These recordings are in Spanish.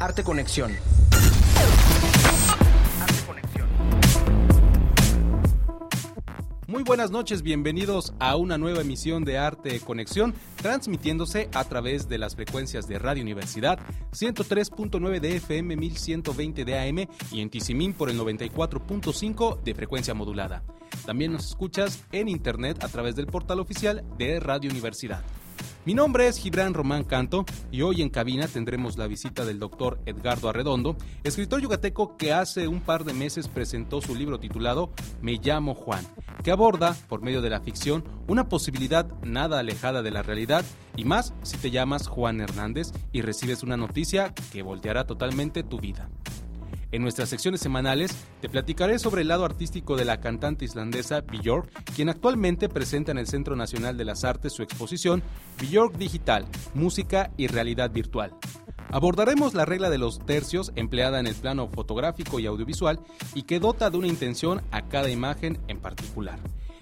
Arte Conexión. Muy buenas noches, bienvenidos a una nueva emisión de Arte Conexión, transmitiéndose a través de las frecuencias de Radio Universidad 103.9 de FM, 1120 de AM y en Tizimín por el 94.5 de frecuencia modulada. También nos escuchas en internet a través del portal oficial de Radio Universidad. Mi nombre es Gibran Román Canto y hoy en cabina tendremos la visita del doctor Edgardo Arredondo, escritor yucateco que hace un par de meses presentó su libro titulado Me llamo Juan, que aborda, por medio de la ficción, una posibilidad nada alejada de la realidad y más si te llamas Juan Hernández y recibes una noticia que volteará totalmente tu vida. En nuestras secciones semanales te platicaré sobre el lado artístico de la cantante islandesa Björk, quien actualmente presenta en el Centro Nacional de las Artes su exposición Björk Digital, Música y Realidad Virtual. Abordaremos la regla de los tercios empleada en el plano fotográfico y audiovisual y que dota de una intención a cada imagen en particular.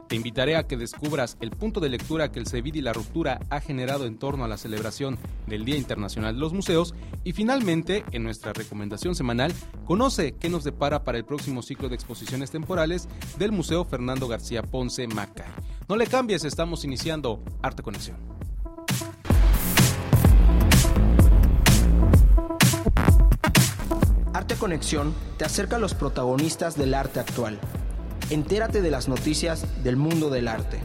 Te invitaré a que descubras el punto de lectura que el CEVID y la ruptura ha generado en torno a la celebración del Día Internacional de los Museos y finalmente, en nuestra recomendación semanal, conoce qué nos depara para el próximo ciclo de exposiciones temporales del Museo Fernando García Ponce Macay. No le cambies, estamos iniciando Arte Conexión. Arte Conexión te acerca a los protagonistas del arte actual Entérate de las noticias del mundo del arte.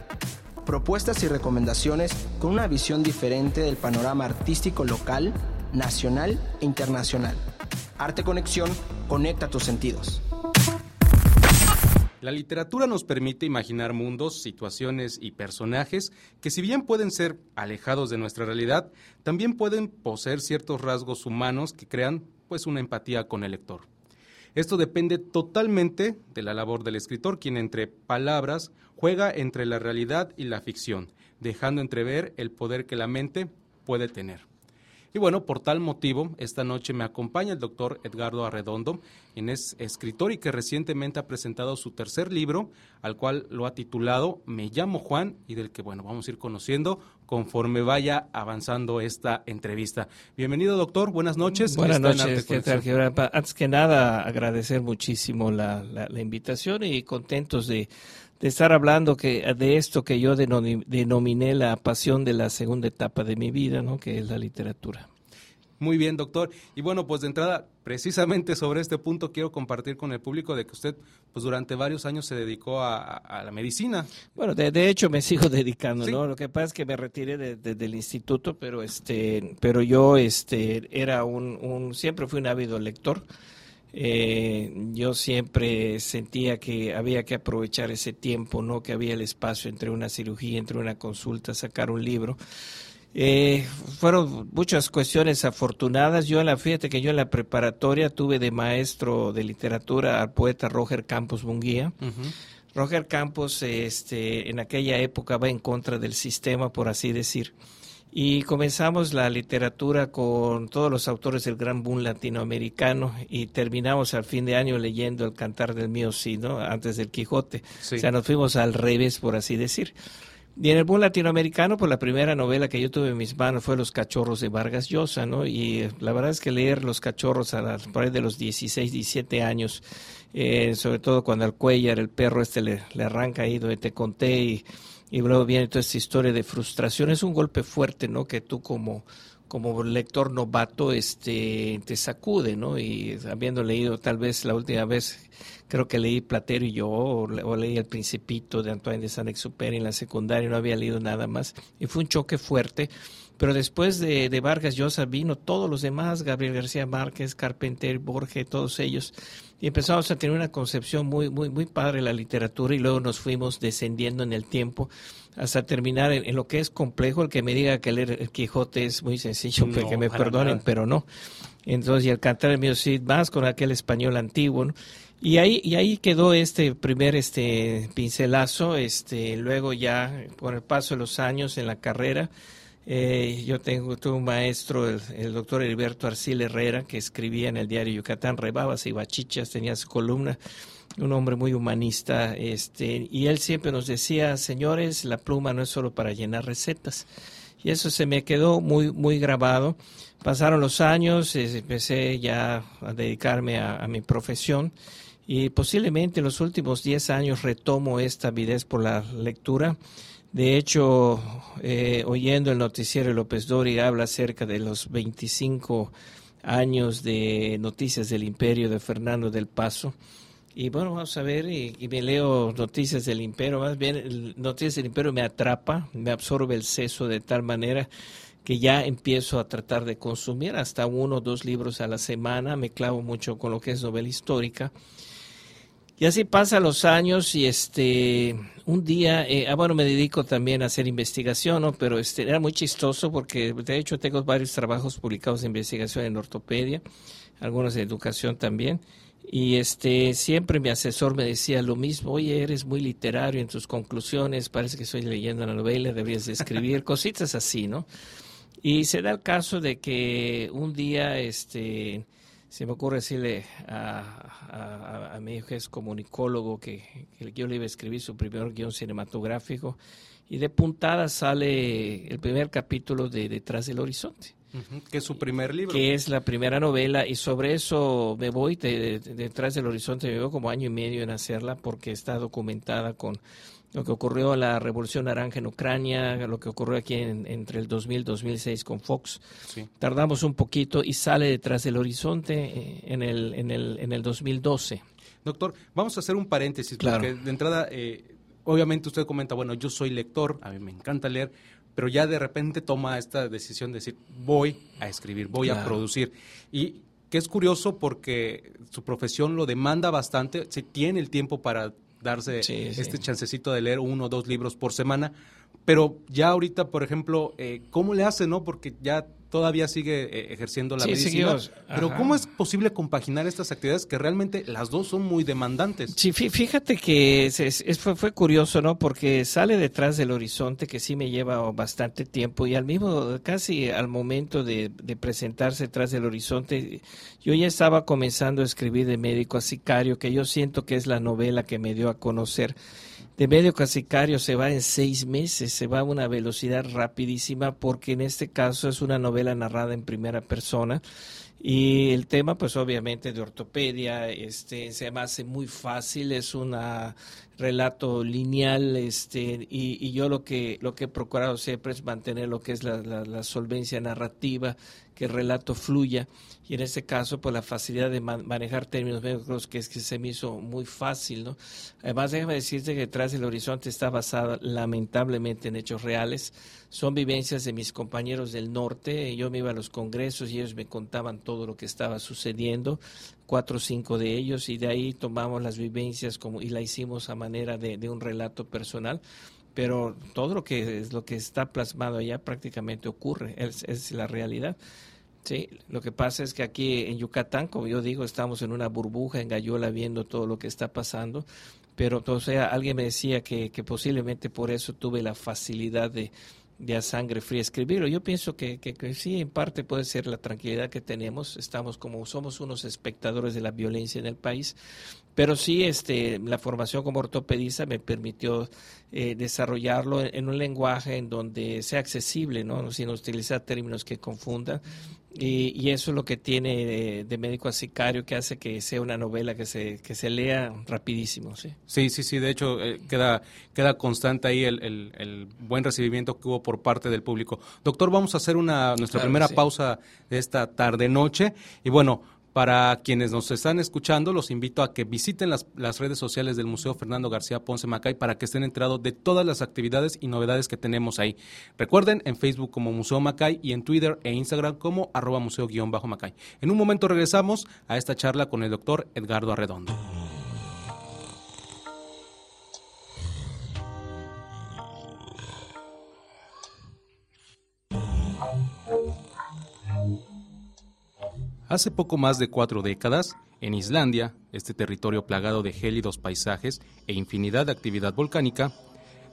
Propuestas y recomendaciones con una visión diferente del panorama artístico local, nacional e internacional. Arte Conexión conecta tus sentidos. La literatura nos permite imaginar mundos, situaciones y personajes que si bien pueden ser alejados de nuestra realidad, también pueden poseer ciertos rasgos humanos que crean pues una empatía con el lector. Esto depende totalmente de la labor del escritor, quien entre palabras juega entre la realidad y la ficción, dejando entrever el poder que la mente puede tener. Y bueno, por tal motivo, esta noche me acompaña el doctor Edgardo Arredondo, quien es escritor y que recientemente ha presentado su tercer libro, al cual lo ha titulado Me llamo Juan y del que, bueno, vamos a ir conociendo conforme vaya avanzando esta entrevista. Bienvenido, doctor. Buenas noches. Buenas noches. ¿Qué tal, Antes que nada, agradecer muchísimo la, la invitación y contentos de de estar hablando que, de esto que yo denominé la pasión de la segunda etapa de mi vida, ¿no? que es la literatura. Muy bien, doctor. Y bueno, pues de entrada, precisamente sobre este punto quiero compartir con el público de que usted, pues durante varios años se dedicó a, la medicina. Bueno, de, hecho me sigo dedicando, ¿no? Lo que pasa es que me retiré del instituto, pero este, pero yo, este, era un, un, siempre fui un ávido lector. Eh, yo siempre sentía que había que aprovechar ese tiempo, no que había el espacio entre una cirugía, entre una consulta, sacar un libro. Eh, fueron muchas cuestiones afortunadas. Yo en la fíjate que yo en la preparatoria tuve de maestro de literatura al poeta Roger Campos Munguía. Roger Campos, este, en aquella época va en contra del sistema, por así decir. Y comenzamos la literatura con todos los autores del gran boom latinoamericano y terminamos al fin de año leyendo El Cantar del Mío Sí, ¿no? Antes del Quijote. O sea, nos fuimos al revés, por así decir. Y en el boom latinoamericano, pues la primera novela que yo tuve en mis manos fue Los Cachorros de Vargas Llosa, ¿no? Y eh, la verdad es que leer Los Cachorros a las, por ahí de los 16, 17 años, eh, sobre todo cuando al Cuellar, el perro este le, le arranca ahí donde te conté y y luego viene toda esta historia de frustración. Es un golpe fuerte, ¿no? Que tú como, como lector novato este, te sacude, ¿no? Y habiendo leído tal vez la última vez, creo que leí Platero y yo, o, leí El Principito de Antoine de Saint-Exupéry en la secundaria, no había leído nada más. Y fue un choque fuerte. Pero después de, de Vargas Llosa vino todos los demás, Gabriel García Márquez, Carpenter, Borges, todos ellos y empezamos a tener una concepción muy, muy, muy padre de la literatura y luego nos fuimos descendiendo en el tiempo hasta terminar en, lo que es complejo. El que me diga que leer el Quijote es muy sencillo, que me perdonen, pero no. Entonces, y el cantar el mío Cid más con aquel español antiguo, Y ahí, y ahí quedó este primer este pincelazo, este, luego ya con el paso de los años en la carrera, eh, yo tengo tuve un maestro, el, doctor Heriberto Arcil Herrera, que escribía en el diario Yucatán Rebabas y Bachichas, tenía su columna, un hombre muy humanista, este, y él siempre nos decía, señores, la pluma no es solo para llenar recetas. y eso se me quedó muy, muy grabado. Pasaron los años, empecé ya a dedicarme a, mi profesión y posiblemente en los últimos 10 años retomo esta avidez por la lectura. De hecho, eh, oyendo el noticiero López Dori habla acerca de los 25 años de Noticias del Imperio de Fernando del Paso. Y bueno, vamos a ver, y, me leo Noticias del Imperio, más bien Noticias del Imperio me atrapa, me absorbe el seso de tal manera que ya empiezo a tratar de consumir hasta uno o dos libros a la semana, me clavo mucho con lo que es novela histórica. Y así pasan los años y este un día, eh, ah, bueno, me dedico también a hacer investigación, ¿no? pero este, era muy chistoso porque de hecho tengo varios trabajos publicados de investigación en ortopedia, algunos de educación también. Y este siempre mi asesor me decía lo mismo, oye, eres muy literario en tus conclusiones, parece que estoy leyendo una novela, deberías de escribir, cositas así, ¿no? Y se da el caso de que un día este se me ocurre decirle a, a, mi hijo que es comunicólogo que, que, yo le iba a escribir su primer guion cinematográfico y de puntada sale el primer capítulo de Detrás del Horizonte. que es su primer libro. Que es la primera novela y sobre eso me voy detrás del horizonte, me llevo como año y medio en hacerla porque está documentada con lo que ocurrió en la Revolución Naranja en Ucrania, lo que ocurrió aquí entre el 2000 y 2006 con Fox. Tardamos un poquito y sale detrás del horizonte eh, en el, en el, en el 2012. Doctor, vamos a hacer un paréntesis, porque de entrada, eh, obviamente usted comenta, bueno, yo soy lector, a mí me encanta leer, pero ya de repente toma esta decisión de decir, voy a escribir, voy a producir. Y que es curioso porque su profesión lo demanda bastante, se tiene el tiempo para darse este chancecito de leer uno o dos libros por semana. Pero ya ahorita, por ejemplo, eh, ¿cómo le hace, no? Porque ya todavía sigue eh, ejerciendo la medicina. Pero ¿cómo es posible compaginar estas actividades que realmente las dos son muy demandantes? Sí, fíjate que fue, curioso, ¿no? Porque sale detrás del horizonte que sí me lleva bastante tiempo y al mismo, casi al momento de, de presentarse detrás del horizonte, yo ya estaba comenzando a escribir de médico a sicario, que yo siento que es la novela que me dio a conocer de medio casicario se va en seis meses, se va a una velocidad rapidísima porque en este caso es una novela narrada en primera persona. Y el tema pues obviamente de ortopedia este se me hace muy fácil, es un relato lineal este y, yo lo que lo que he procurado siempre es mantener lo que es la, solvencia narrativa que el relato fluya y en este caso pues la facilidad de manejar términos médicos que es que se me hizo muy fácil no además déjame decirte que detrás del horizonte está basada lamentablemente en hechos reales. Son vivencias de mis compañeros del norte. Yo me iba a los congresos y ellos me contaban todo lo que estaba sucediendo cuatro o cinco de ellos y de ahí tomamos las vivencias como y la hicimos a manera de, de un relato personal pero todo lo que es lo que está plasmado allá prácticamente ocurre, es, es, la realidad. Sí, lo que pasa es que aquí en Yucatán, como yo digo, estamos en una burbuja en Gallola viendo todo lo que está pasando, pero o sea, alguien me decía que, que posiblemente por eso tuve la facilidad de, de a sangre fría escribirlo. Yo pienso que, que, que, sí, en parte puede ser la tranquilidad que tenemos. Estamos como somos unos espectadores de la violencia en el país, pero sí, este, la formación como ortopedista me permitió eh, desarrollarlo en, un lenguaje en donde sea accesible, ¿no? sin utilizar términos que confundan. Y, eso es lo que tiene de, médico a sicario, que hace que sea una novela que se, que se lea rapidísimo. Sí, sí, sí, sí de hecho eh, queda, queda constante ahí el, el, buen recibimiento que hubo por parte del público. Doctor, vamos a hacer una, nuestra primera pausa de esta tarde-noche. Y bueno, para quienes nos están escuchando, los invito a que visiten las, redes sociales del Museo Fernando García Ponce Macay para que estén enterados de todas las actividades y novedades que tenemos ahí. Recuerden, en Facebook como Museo Macay y en Twitter e Instagram como arroba museo-macay. En un momento regresamos a esta charla con el doctor Edgardo Arredondo. Hace poco más de cuatro décadas, en Islandia, este territorio plagado de gélidos paisajes e infinidad de actividad volcánica,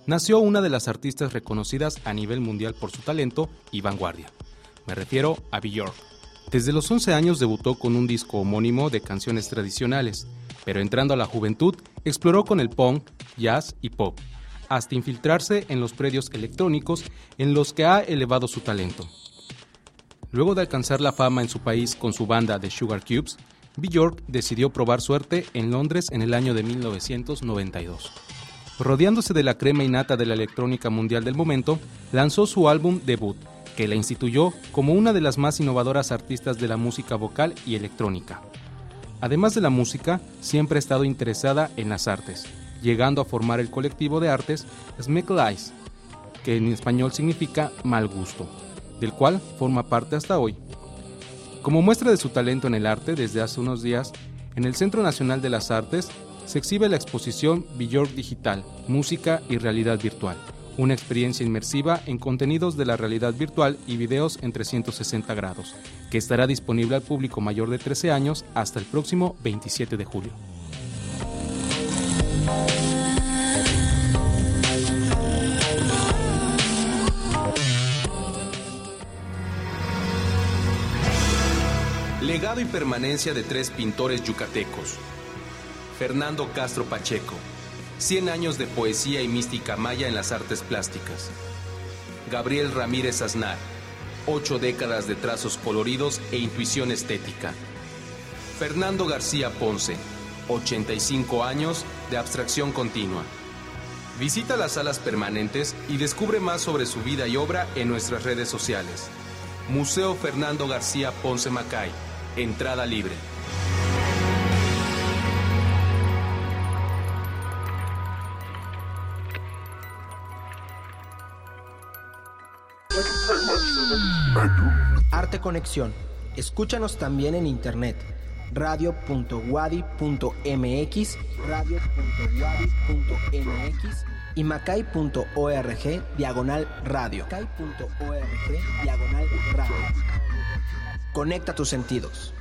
nació una de las artistas reconocidas a nivel mundial por su talento y vanguardia. Me refiero a Björk. Desde los 11 años debutó con un disco homónimo de canciones tradicionales, pero entrando a la juventud exploró con el punk, jazz y pop. hasta infiltrarse en los predios electrónicos en los que ha elevado su talento. Luego de alcanzar la fama en su país con su banda The Sugar Cubes, Bjork decidió probar suerte en Londres en el año de 1992. Rodeándose de la crema innata de la electrónica mundial del momento, lanzó su álbum debut, que la instituyó como una de las más innovadoras artistas de la música vocal y electrónica. Además de la música, siempre ha estado interesada en las artes, llegando a formar el colectivo de artes Eyes, que en español significa mal gusto, del cual forma parte hasta hoy. Como muestra de su talento en el arte, desde hace unos días, en el Centro Nacional de las Artes se exhibe la exposición Bjork Digital, Música y Realidad Virtual, una experiencia inmersiva en contenidos de la realidad virtual y videos en 360 grados, que estará disponible al público mayor de 13 años hasta el próximo 27 de julio. Y permanencia de tres pintores yucatecos. Fernando Castro Pacheco, 100 años de poesía y mística maya en las artes plásticas. Gabriel Ramírez Aznar, 8 décadas de trazos coloridos e intuición estética. Fernando García Ponce, 85 años de abstracción continua. Visita las salas permanentes y descubre más sobre su vida y obra en nuestras redes sociales. Museo Fernando García Ponce Macay. Entrada libre. Arte Conexión. Escúchanos también en internet. radio.wadi.mx, radio.wadi.mx y macay.org diagonal radio. Macay.org diagonal radio. Conecta tus sentidos.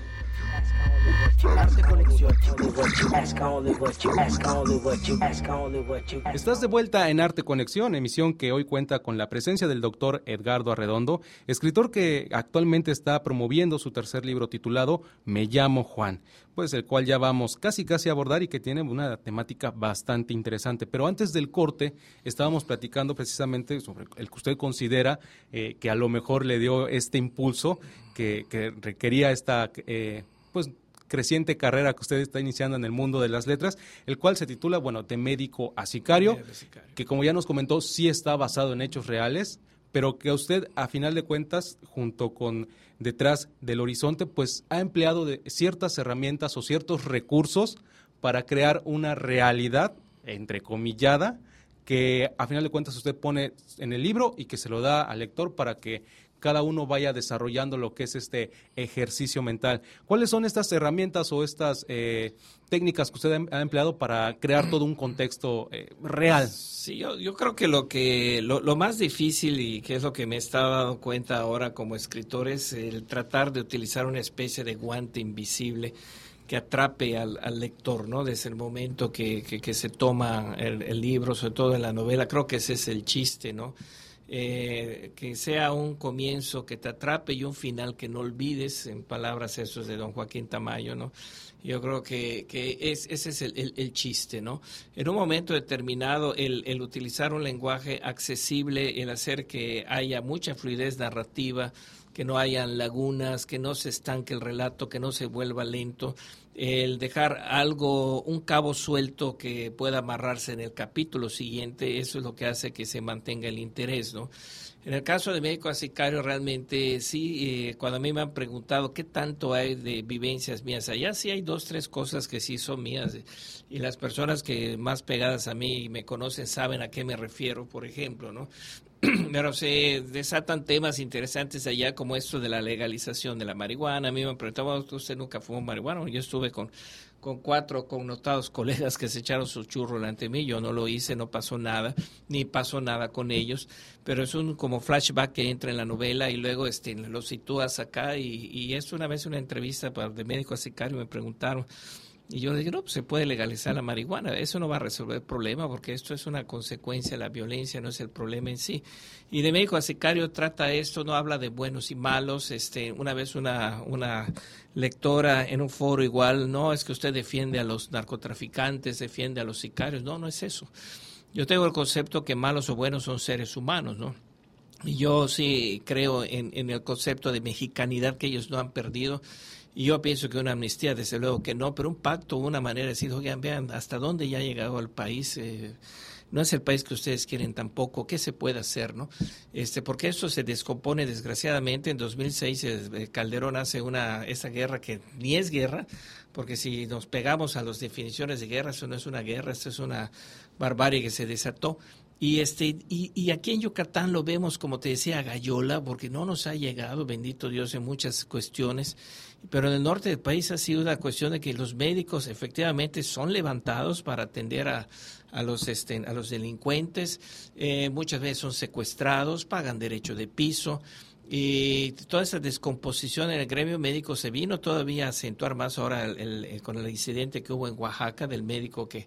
Estás de vuelta en Arte Conexión, emisión que hoy cuenta con la presencia del doctor Edgardo Arredondo, escritor que actualmente está promoviendo su tercer libro titulado Me llamo Juan, pues el cual ya vamos casi casi a abordar y que tiene una temática bastante interesante. Pero antes del corte estábamos platicando precisamente sobre el que usted considera eh, que a lo mejor le dio este impulso que, requería esta... Eh, pues creciente carrera que usted está iniciando en el mundo de las letras, el cual se titula, bueno, de médico a sicario, que como ya nos comentó, sí está basado en hechos reales, pero que usted, a final de cuentas, junto con detrás del horizonte, pues ha empleado de ciertas herramientas o ciertos recursos para crear una realidad, entrecomillada, que a final de cuentas usted pone en el libro y que se lo da al lector para que cada uno vaya desarrollando lo que es este ejercicio mental. ¿Cuáles son estas herramientas o estas eh, técnicas que usted ha empleado para crear todo un contexto eh, real? Sí, yo, creo que lo que lo, más difícil y que es lo que me estado dando cuenta ahora como escritor es el tratar de utilizar una especie de guante invisible que atrape al, lector, ¿no? Desde el momento que, se toma el, el, libro, sobre todo en la novela, creo que ese es el chiste, ¿no? Eh, que sea un comienzo que te atrape y un final que no olvides, en palabras esos de don Joaquín Tamayo, ¿no? Yo creo que, que es, ese es el, chiste, ¿no? En un momento determinado, el, el utilizar un lenguaje accesible, el hacer que haya mucha fluidez narrativa, que no hayan lagunas, que no se estanque el relato, que no se vuelva lento, el dejar algo, un cabo suelto que pueda amarrarse en el capítulo siguiente, eso es lo que hace que se mantenga el interés, ¿no? En el caso de México a Sicario, realmente sí, eh, cuando a mí me han preguntado qué tanto hay de vivencias mías allá, sí hay dos, tres cosas que sí son mías. Y las personas que más pegadas a mí me conocen saben a qué me refiero, por ejemplo, ¿no? pero se desatan temas interesantes allá como esto de la legalización de la marihuana. A mí me preguntaba, ¿usted nunca fumó marihuana? Yo estuve con, con cuatro connotados colegas que se echaron su churro delante de mí. Yo no lo hice, no pasó nada, ni pasó nada con ellos. Pero es un como flashback que entra en la novela y luego este, lo sitúas acá. Y, y es una vez una entrevista para, de médico a sicario, me preguntaron y yo dije, no, pues se puede legalizar la marihuana, eso no va a resolver el problema porque esto es una consecuencia de la violencia, no es el problema en sí. Y de México a Sicario trata esto, no habla de buenos y malos. Este, una vez una, una lectora en un foro igual, no, es que usted defiende a los narcotraficantes, defiende a los sicarios, no, no es eso. Yo tengo el concepto que malos o buenos son seres humanos, ¿no? Y yo sí creo en el concepto de mexicanidad que ellos no han perdido y yo pienso que una amnistía, desde luego que no, pero un pacto, una manera de decir, vean hasta dónde ya ha llegado el país. Eh, no es el país que ustedes quieren tampoco, ¿qué se puede hacer, no? Este, porque esto se descompone desgraciadamente. En 2006 eh, Calderón hace una esa guerra que ni es guerra, porque si nos pegamos a las definiciones de guerra, eso no es una guerra, esto es una barbarie que se desató. Y, este, y, y, aquí en Yucatán lo vemos, como te decía, gallola, porque no nos ha llegado, bendito Dios, en muchas cuestiones. Pero en el norte del país ha sido una cuestión de que los médicos efectivamente son levantados para atender a, a los, este, a los delincuentes, eh, muchas veces son secuestrados, pagan derecho de piso. Y toda esa descomposición en el gremio médico se vino todavía a acentuar más ahora el, con el incidente que hubo en Oaxaca del médico que,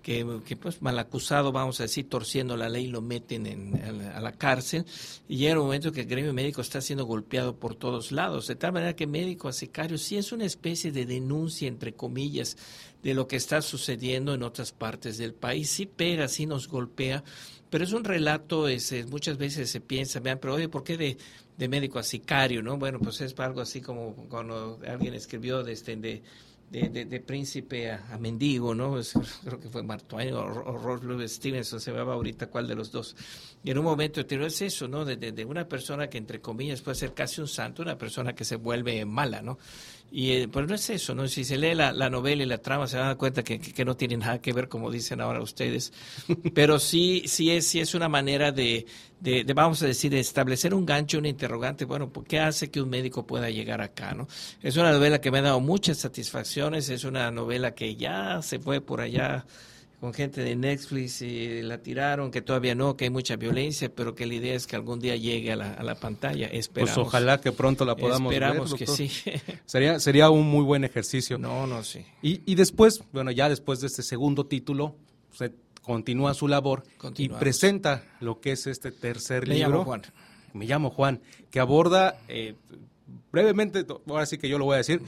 que, pues mal acusado, vamos a decir, torciendo la ley, lo meten en, a, la, cárcel. Y llega un momento que el gremio médico está siendo golpeado por todos lados. De tal manera que médico a sicario sí es una especie de denuncia, entre comillas, de lo que está sucediendo en otras partes del país. Sí pega, sí nos golpea, pero es un relato, es, muchas veces se piensa, vean, pero oye, ¿por qué de de médico a sicario, ¿no? Bueno, pues es algo así como cuando alguien escribió de, este, de, de, príncipe a, mendigo, ¿no? creo que fue Mark o, o Stevenson, se va ahorita cuál de los dos. Y en un momento determinado es eso, ¿no? De, de, una persona que entre comillas puede ser casi un santo, una persona que se vuelve mala, ¿no? Y eh, pues no es eso, ¿no? Si se lee la, novela y la trama se dan cuenta que, que, no tiene nada que ver, como dicen ahora ustedes. Pero sí, sí es, sí es una manera de, de, vamos a decir, de establecer un gancho, un interrogante. Bueno, ¿qué hace que un médico pueda llegar acá, no? Es una novela que me ha dado muchas satisfacciones, es una novela que ya se fue por allá con gente de Netflix y la tiraron, que todavía no, que hay mucha violencia, pero que la idea es que algún día llegue a la, a la pantalla. Esperamos. Pues ojalá que pronto la podamos Esperamos ver. Esperamos que sí. sería, sería un muy buen ejercicio. No, no, sí. Y, y después, bueno, ya después de este segundo título, se continúa su labor y presenta lo que es este tercer Me libro. Llamo Juan. Me llamo Juan, que aborda eh, brevemente, ahora sí que yo lo voy a decir,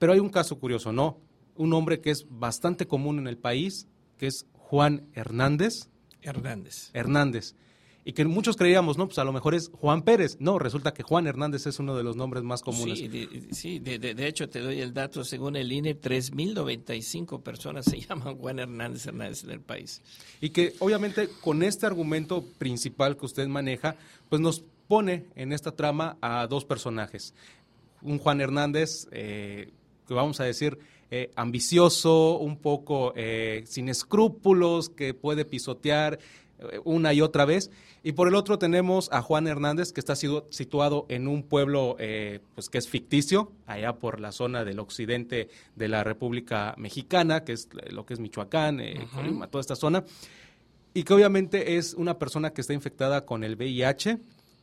pero hay un caso curioso, ¿no? Un hombre que es bastante común en el país, que es Juan Hernández. Hernández. Hernández. Y que muchos creíamos, no, pues a lo mejor es Juan Pérez. No, resulta que Juan Hernández es uno de los nombres más comunes. Sí, de, de, hecho te doy el dato, según el INE, 3.095 personas se llaman Juan Hernández Hernández en el país. Y que obviamente con este argumento principal que usted maneja, pues nos pone en esta trama a dos personajes. Un Juan Hernández, eh, que vamos a decir, eh, ambicioso, un poco eh, sin escrúpulos, que puede pisotear eh, una y otra vez. Y por el otro tenemos a Juan Hernández, que está situado en un pueblo pues que es ficticio, allá por la zona del occidente de la República Mexicana, que es lo que es Michoacán, Colima, toda esta zona. Y que obviamente es una persona que está infectada con el VIH,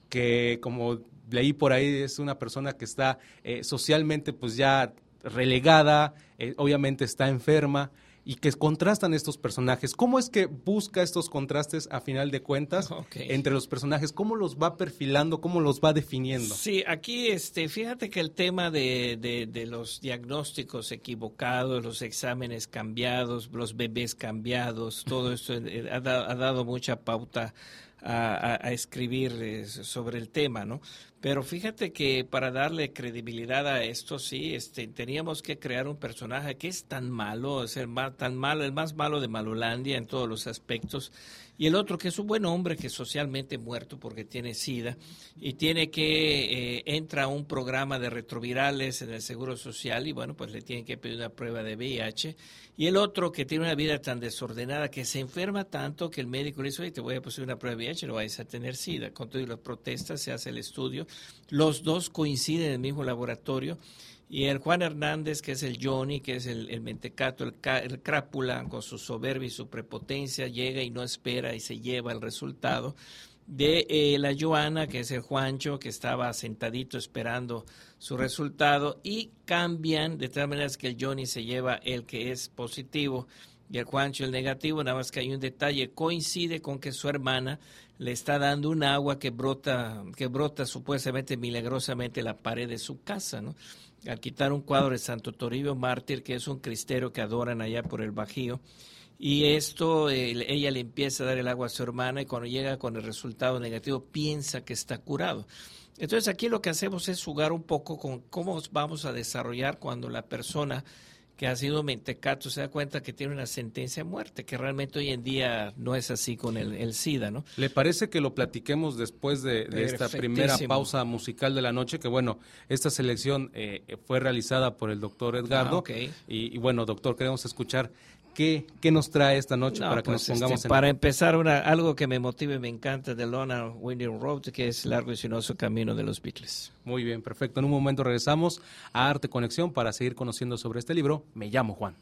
que como leí por ahí es una persona que está socialmente pues ya relegada, eh, obviamente está enferma y que contrastan estos personajes. ¿Cómo es que busca estos contrastes a final de cuentas entre los personajes? ¿Cómo los va perfilando? ¿Cómo los va definiendo? Sí, aquí este, fíjate que el tema de, de, los diagnósticos equivocados, los exámenes cambiados, los bebés cambiados, todo esto eh, ha, ha dado mucha pauta a, a, escribir eh, sobre el tema, ¿no? Pero fíjate que para darle credibilidad a esto, sí, este, teníamos que crear un personaje que es tan malo, es el más, tan malo, el más malo de Malolandia en todos los aspectos, y el otro que es un buen hombre que es socialmente muerto porque tiene SIDA y tiene que, eh, entra a un programa de retrovirales en el Seguro Social y bueno, pues le tienen que pedir una prueba de VIH, y el otro que tiene una vida tan desordenada que se enferma tanto que el médico le dice, oye, te voy a poner una prueba de VIH, no vais a tener SIDA, con todas las protestas se hace el estudio, los dos coinciden en el mismo laboratorio y el Juan Hernández, que es el Johnny, que es el, mentecato, el, el, crápula, con su soberbia y su prepotencia, llega y no espera y se lleva el resultado. De eh, la Joana, que es el Juancho, que estaba sentadito esperando su resultado, y cambian de tal manera que el Johnny se lleva el que es positivo y el Juancho el negativo, nada más que hay un detalle, coincide con que su hermana le está dando un agua que brota, que brota supuestamente milagrosamente la pared de su casa, ¿no? Al quitar un cuadro de Santo Toribio Mártir, que es un cristero que adoran allá por el Bajío, y esto ella le empieza a dar el agua a su hermana y cuando llega con el resultado negativo piensa que está curado. Entonces aquí lo que hacemos es jugar un poco con cómo vamos a desarrollar cuando la persona que ha sido mentecato se da cuenta que tiene una sentencia de muerte, que realmente hoy en día no es así con el, SIDA, ¿no? ¿Le parece que lo platiquemos después de, esta primera pausa musical de la noche? Que bueno, esta selección eh, fue realizada por el doctor Edgardo. Ah, y, y, bueno, doctor, queremos escuchar ¿Qué, nos trae esta noche para que nos pues, pongamos este, en Para empezar, una, algo que me motive, me encanta de Lona Winding Road, que es Largo y Sinuoso Camino de los Beatles. Muy bien, perfecto. En un momento regresamos a Arte Conexión para seguir conociendo sobre este libro. Me llamo Juan.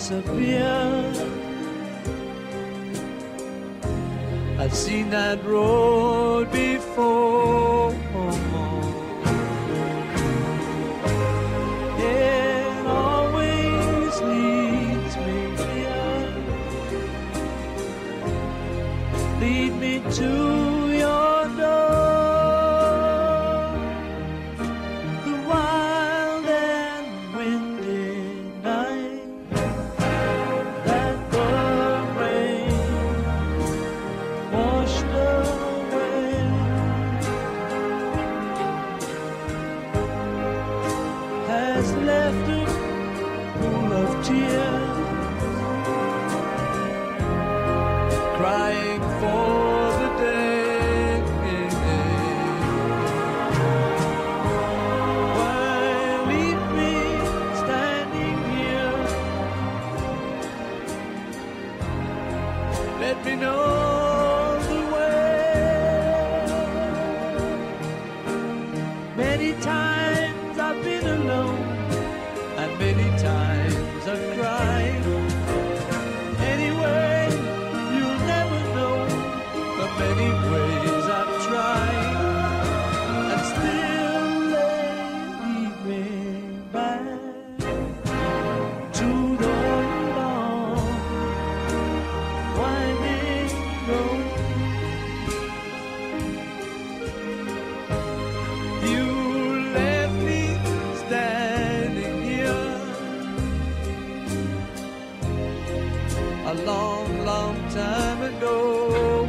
Disappear. I've seen that road before. It always leads me here. Me to long, long time ago.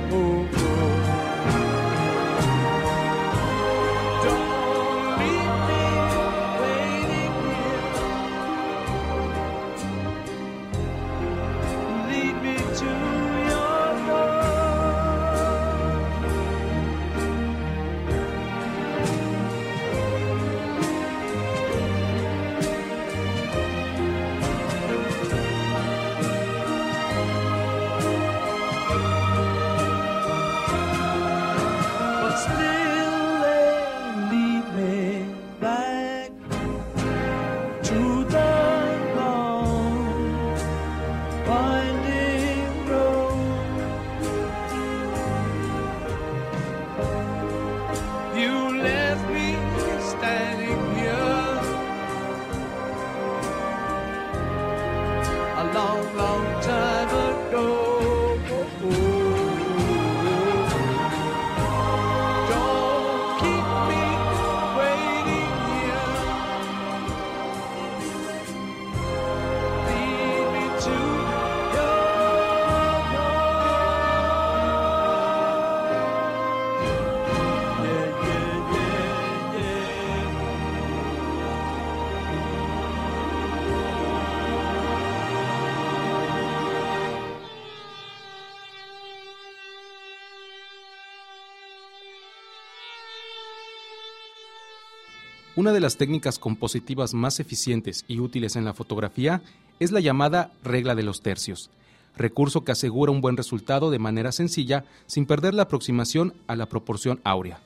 Una de las técnicas compositivas más eficientes y útiles en la fotografía es la llamada regla de los tercios, recurso que asegura un buen resultado de manera sencilla sin perder la aproximación a la proporción áurea.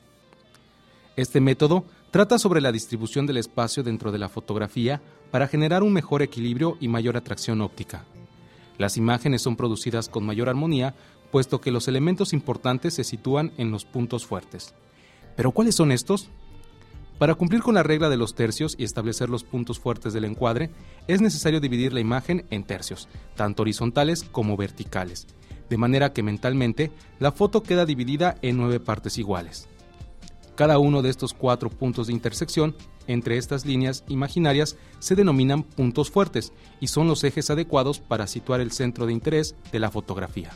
Este método trata sobre la distribución del espacio dentro de la fotografía para generar un mejor equilibrio y mayor atracción óptica. Las imágenes son producidas con mayor armonía, puesto que los elementos importantes se sitúan en los puntos fuertes. ¿Pero cuáles son estos? Para cumplir con la regla de los tercios y establecer los puntos fuertes del encuadre, es necesario dividir la imagen en tercios, tanto horizontales como verticales, de manera que mentalmente la foto queda dividida en nueve partes iguales. Cada uno de estos cuatro puntos de intersección entre estas líneas imaginarias se denominan puntos fuertes y son los ejes adecuados para situar el centro de interés de la fotografía.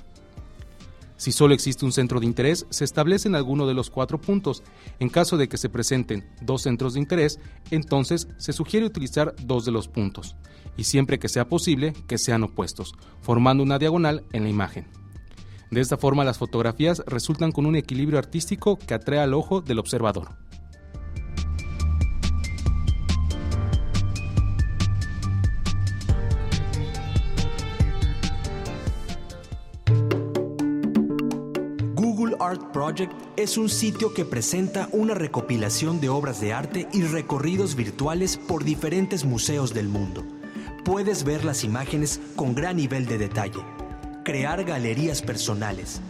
Si solo existe un centro de interés, se establecen alguno de los cuatro puntos. En caso de que se presenten dos centros de interés, entonces se sugiere utilizar dos de los puntos, y siempre que sea posible, que sean opuestos, formando una diagonal en la imagen. De esta forma las fotografías resultan con un equilibrio artístico que atrae al ojo del observador. Art Project es un sitio que presenta una recopilación de obras de arte y recorridos virtuales por diferentes museos del mundo. Puedes ver las imágenes con gran nivel de detalle, crear galerías personales,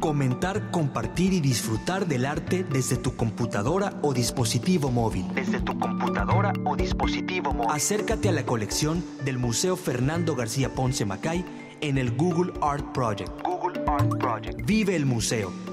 comentar, compartir y disfrutar del arte desde tu computadora o dispositivo móvil. Desde tu computadora o dispositivo móvil. Acércate a la colección del Museo Fernando García Ponce Macay en el Google Art Project. Google Art Project. Vive el museo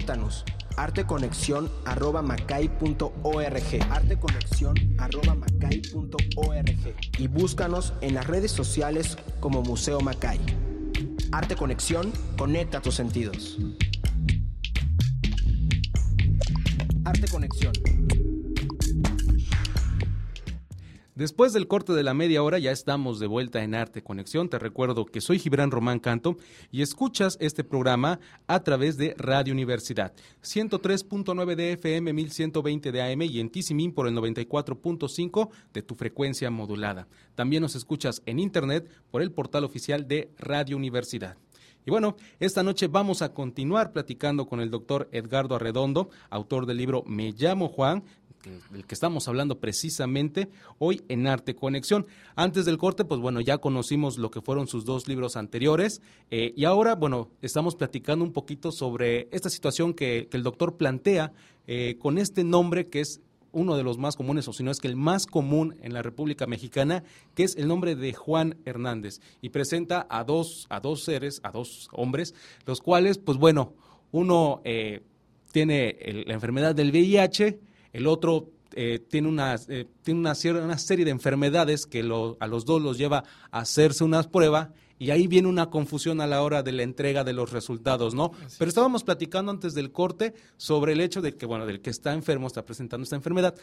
Contáctanos arteconexión.macay.org arteconexión.macay.org y búscanos en las redes sociales como Museo Macay. Arte Conexión, conecta tus sentidos. Arte Conexión. Después del corte de la media hora ya estamos de vuelta en Arte Conexión. Te recuerdo que soy Gibran Román Canto y escuchas este programa a través de Radio Universidad 103.9 de FM, 1120 de AM y en Tizimín por el 94.5 de tu frecuencia modulada. También nos escuchas en internet por el portal oficial de Radio Universidad. Y bueno, esta noche vamos a continuar platicando con el doctor Edgardo Arredondo, autor del libro Me llamo Juan, del que estamos hablando precisamente hoy en Arte Conexión. Antes del corte, pues bueno, ya conocimos lo que fueron sus dos libros anteriores eh, y ahora, bueno, estamos platicando un poquito sobre esta situación que, el doctor plantea eh, con este nombre que es uno de los más comunes, o si no es que el más común en la República Mexicana, que es el nombre de Juan Hernández. Y presenta a dos, a dos seres, a dos hombres, los cuales, pues bueno, uno eh, tiene la enfermedad del VIH, el otro eh, tiene, una, eh, tiene una, una, serie de enfermedades que a los dos los lleva a hacerse unas pruebas y ahí viene una confusión a la hora de la entrega de los resultados, ¿no? Pero estábamos platicando antes del corte sobre el hecho de que, bueno, del que está enfermo, está presentando esta enfermedad,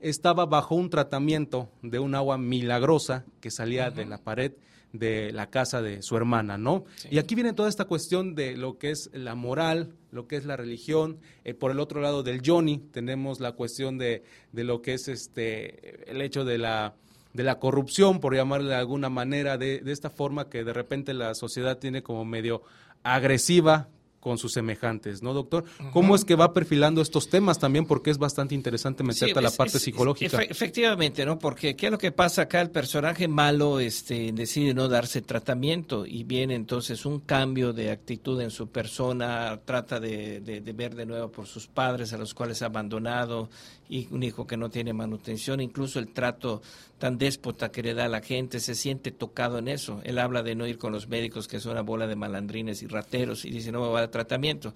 estaba bajo un tratamiento de un agua milagrosa que salía de la pared de la casa de su hermana, ¿no? Y aquí viene toda esta cuestión de lo que es la moral, lo que es la religión. Eh, por el otro lado del Johnny tenemos la cuestión de, de lo que es este el hecho de la de la corrupción, por llamarle de alguna manera, de, de esta forma que de repente la sociedad tiene como medio agresiva con sus semejantes, ¿no, doctor? ¿Cómo es que va perfilando estos temas también? Porque es bastante interesante meterte a la parte psicológica. efectivamente, ¿no? Porque ¿qué es lo que pasa acá? El personaje malo este, decide no darse tratamiento y viene entonces un cambio de actitud en su persona, trata de, de ver de nuevo por sus padres a los cuales ha abandonado y un hijo que no tiene manutención, incluso el trato tan déspota que le da a la gente, se siente tocado en eso. Él habla de no ir con los médicos, que son una bola de malandrines y rateros, y dice no me va a dar tratamiento.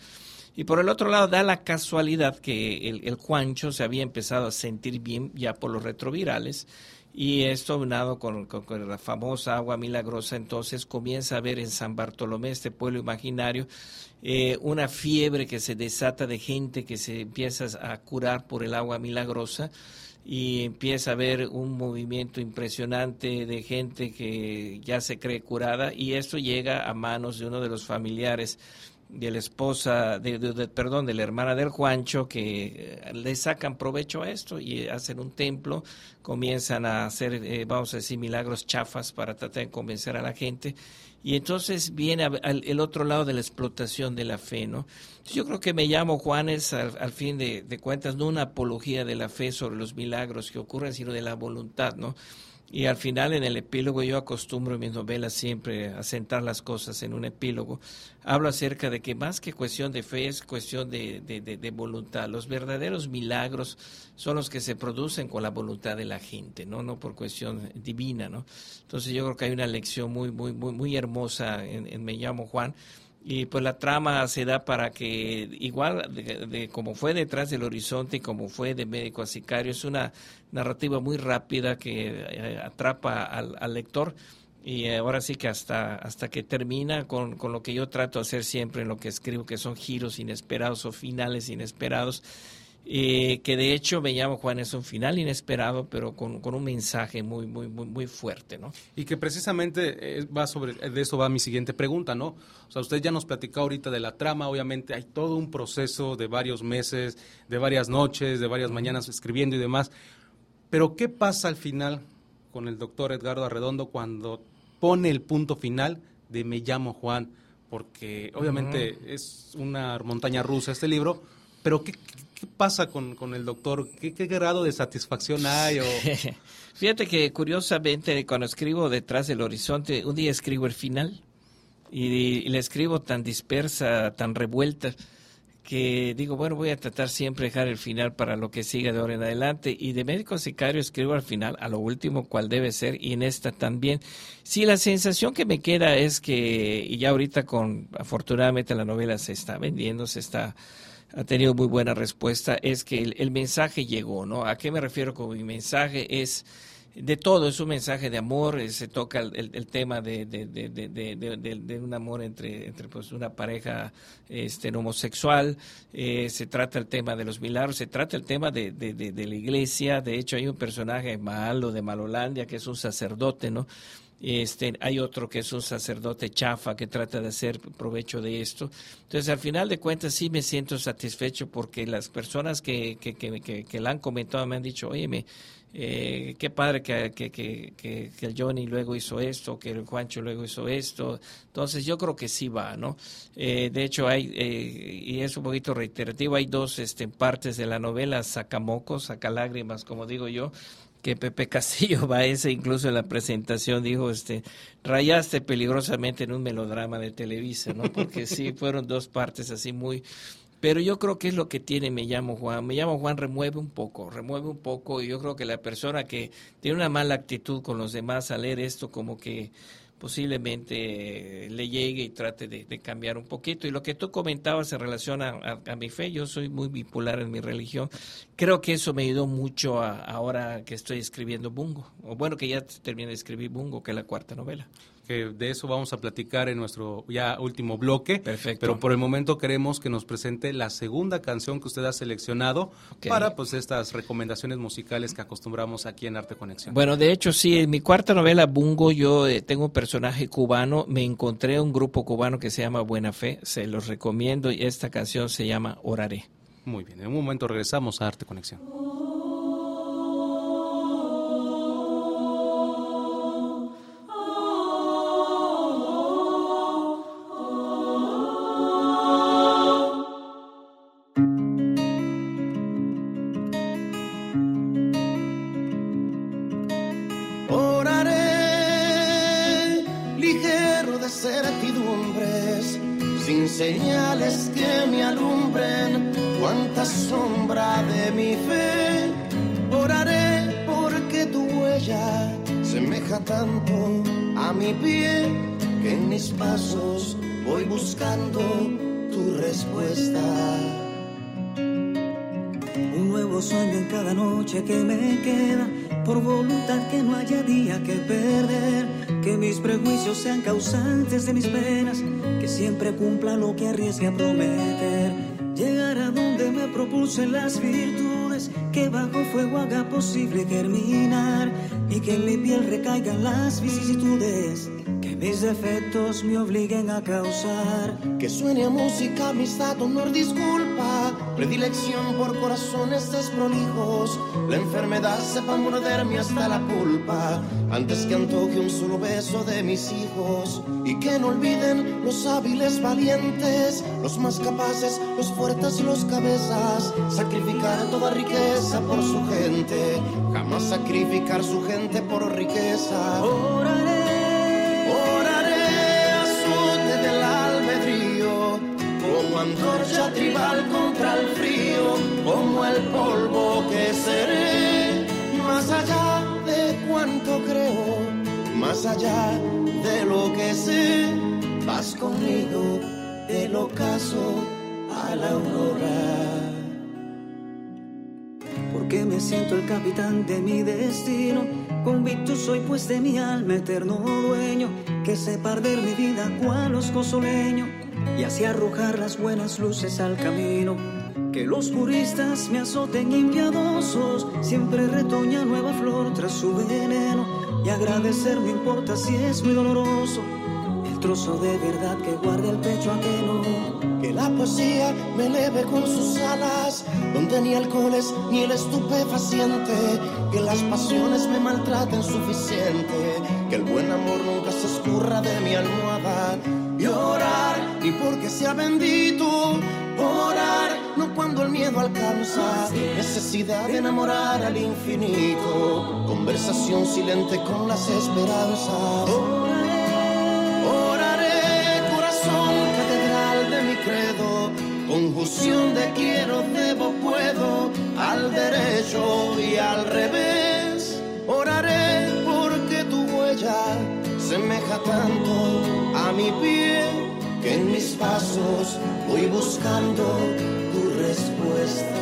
Y por el otro lado, da la casualidad que el, el Juancho se había empezado a sentir bien ya por los retrovirales, y esto unado con, con, la famosa agua milagrosa, entonces comienza a ver en San Bartolomé, este pueblo imaginario, eh, una fiebre que se desata de gente que se empieza a curar por el agua milagrosa y empieza a haber un movimiento impresionante de gente que ya se cree curada y esto llega a manos de uno de los familiares de la esposa, de, perdón, de la hermana del Juancho, que eh, le sacan provecho a esto y hacen un templo, comienzan a hacer, eh, vamos a decir, milagros chafas para tratar de convencer a la gente. Y entonces viene el otro lado de la explotación de la fe, ¿no? Yo creo que me llamo Juanes, al, al fin de, de, cuentas, no una apología de la fe sobre los milagros que ocurren, sino de la voluntad, ¿no? Y al final en el epílogo yo acostumbro en mis novelas siempre a sentar las cosas en un epílogo. Hablo acerca de que más que cuestión de fe es cuestión de, de, voluntad. Los verdaderos milagros son los que se producen con la voluntad de la gente, no, no por cuestión divina, ¿no? Entonces yo creo que hay una lección muy, muy, muy, hermosa en Me llamo Juan y pues la trama se da para que, igual de, como fue detrás del horizonte y como fue de médico a sicario, es una narrativa muy rápida que eh, atrapa al, lector y ahora sí que hasta, hasta que termina con, con, lo que yo trato de hacer siempre en lo que escribo, que son giros inesperados o finales inesperados eh, que de hecho me llamo Juan, es un final inesperado, pero con, un mensaje muy, muy, muy, muy fuerte, ¿no? Y que precisamente eh, va sobre, de eso va mi siguiente pregunta, ¿no? O sea, usted ya nos platicó ahorita de la trama, obviamente hay todo un proceso de varios meses, de varias noches, de varias mañanas escribiendo y demás, pero ¿qué pasa al final con el doctor Edgardo Arredondo cuando pone el punto final de Me llamo Juan? Porque obviamente es una montaña rusa este libro, pero ¿qué, ¿Qué pasa con, con el doctor? ¿Qué, ¿Qué, grado de satisfacción hay? O... Fíjate que curiosamente cuando escribo detrás del horizonte, un día escribo el final y, le escribo tan dispersa, tan revuelta, que digo, bueno, voy a tratar siempre de dejar el final para lo que siga de ahora en adelante. Y de médico sicario escribo al final, a lo último, cual debe ser, y en esta también. Sí, la sensación que me queda es que, y ya ahorita con, afortunadamente la novela se está vendiendo, se está ha tenido muy buena respuesta, es que el, mensaje llegó, ¿no? ¿A qué me refiero con mi mensaje? Es de todo, es un mensaje de amor, eh, se toca el, tema de, de, de, un amor entre, entre pues, una pareja este, homosexual, eh, se trata el tema de los milagros, se trata el tema de, la iglesia, de hecho hay un personaje malo de Malolandia que es un sacerdote, ¿no? Este, hay otro que es un sacerdote chafa que trata de hacer provecho de esto. Entonces, al final de cuentas, sí me siento satisfecho porque las personas que, que, que, que, la han comentado me han dicho, oye, eh, qué padre que, que, que, el Johnny luego hizo esto, que el Juancho luego hizo esto. Entonces, yo creo que sí va, ¿no? Eh, de hecho, hay, eh, y es un poquito reiterativo, hay dos este, partes de la novela, sacamocos, sacalágrimas, como digo yo, que Pepe Castillo ese incluso en la presentación dijo, este, rayaste peligrosamente en un melodrama de Televisa, ¿no? Porque sí, fueron dos partes así muy... Pero yo creo que es lo que tiene Me llamo Juan. Me llamo Juan remueve un poco, remueve un poco y yo creo que la persona que tiene una mala actitud con los demás al leer esto como que posiblemente le llegue y trate de, cambiar un poquito. Y lo que tú comentabas en relación a, mi fe, yo soy muy bipolar en mi religión. Creo que eso me ayudó mucho ahora que estoy escribiendo Bungo. O bueno, que ya terminé de escribir Bungo, que es la cuarta novela de eso vamos a platicar en nuestro ya último bloque. Perfecto. Pero por el momento queremos que nos presente la segunda canción que usted ha seleccionado para pues estas recomendaciones musicales que acostumbramos aquí en Arte Conexión. Bueno, de hecho sí, en mi cuarta novela Bungo yo eh, tengo un personaje cubano, me encontré un grupo cubano que se llama Buena Fe, se los recomiendo y esta canción se llama Oraré. Muy bien, en un momento regresamos a Arte Conexión. Virtudes, que bajo fuego haga posible germinar y que en mi piel recaigan las vicisitudes que mis defectos me obliguen a causar. Que suene a música, amistad, honor, disculpa, predilección por corazones desprolijos. La enfermedad sepa morderme hasta la pulpa, antes que antoje un solo beso de mis hijos. Y que no olviden los hábiles valientes, los más capaces, los fuertes y los cabezas. Sacrificar toda riqueza por su gente, jamás sacrificar su gente por riqueza. Oraré antorcha tribal contra el frío, como el polvo que seré, más allá de cuanto creo, más allá de lo que sé, vas conmigo del ocaso a la aurora. Porque me siento el capitán de mi destino, convicto soy pues de mi alma eterno dueño, que sé perder mi vida cual oscoso leño y así arrojar las buenas luces al camino. Que los juristas me azoten impiadosos, siempre retoña nueva flor tras su veneno. Y agradecer no importa si es muy doloroso, el trozo de verdad que guarda el pecho ajeno. Que la poesía me eleve con sus alas, donde ni alcoholes ni el estupefaciente. Que las pasiones me maltraten suficiente, que el buen amor nunca se escurra de mi almohada llorar, ni porque sea bendito. Orar, no cuando el miedo alcanza. Necesidad de enamorar al infinito. Conversación silente con las esperanzas. Oraré, corazón, catedral de mi credo. Conjunción de quiero, debo, puedo. Al derecho y al revés. Oraré porque tu huella semeja tanto mi pie que en mis pasos voy buscando tu respuesta.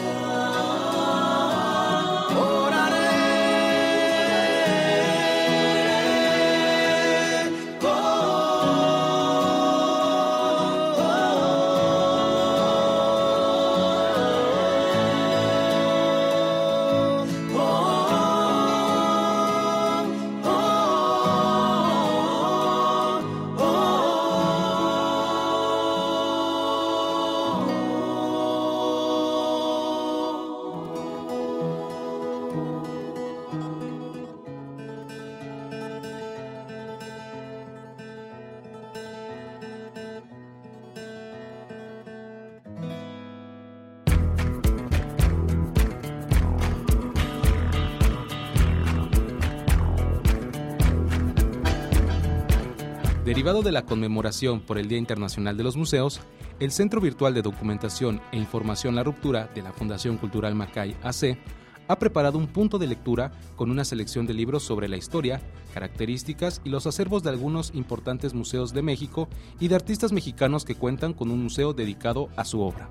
De la conmemoración por el Día Internacional de los Museos, el Centro Virtual de Documentación e Información La Ruptura de la Fundación Cultural Macay AC ha preparado un punto de lectura con una selección de libros sobre la historia, características y los acervos de algunos importantes museos de México y de artistas mexicanos que cuentan con un museo dedicado a su obra.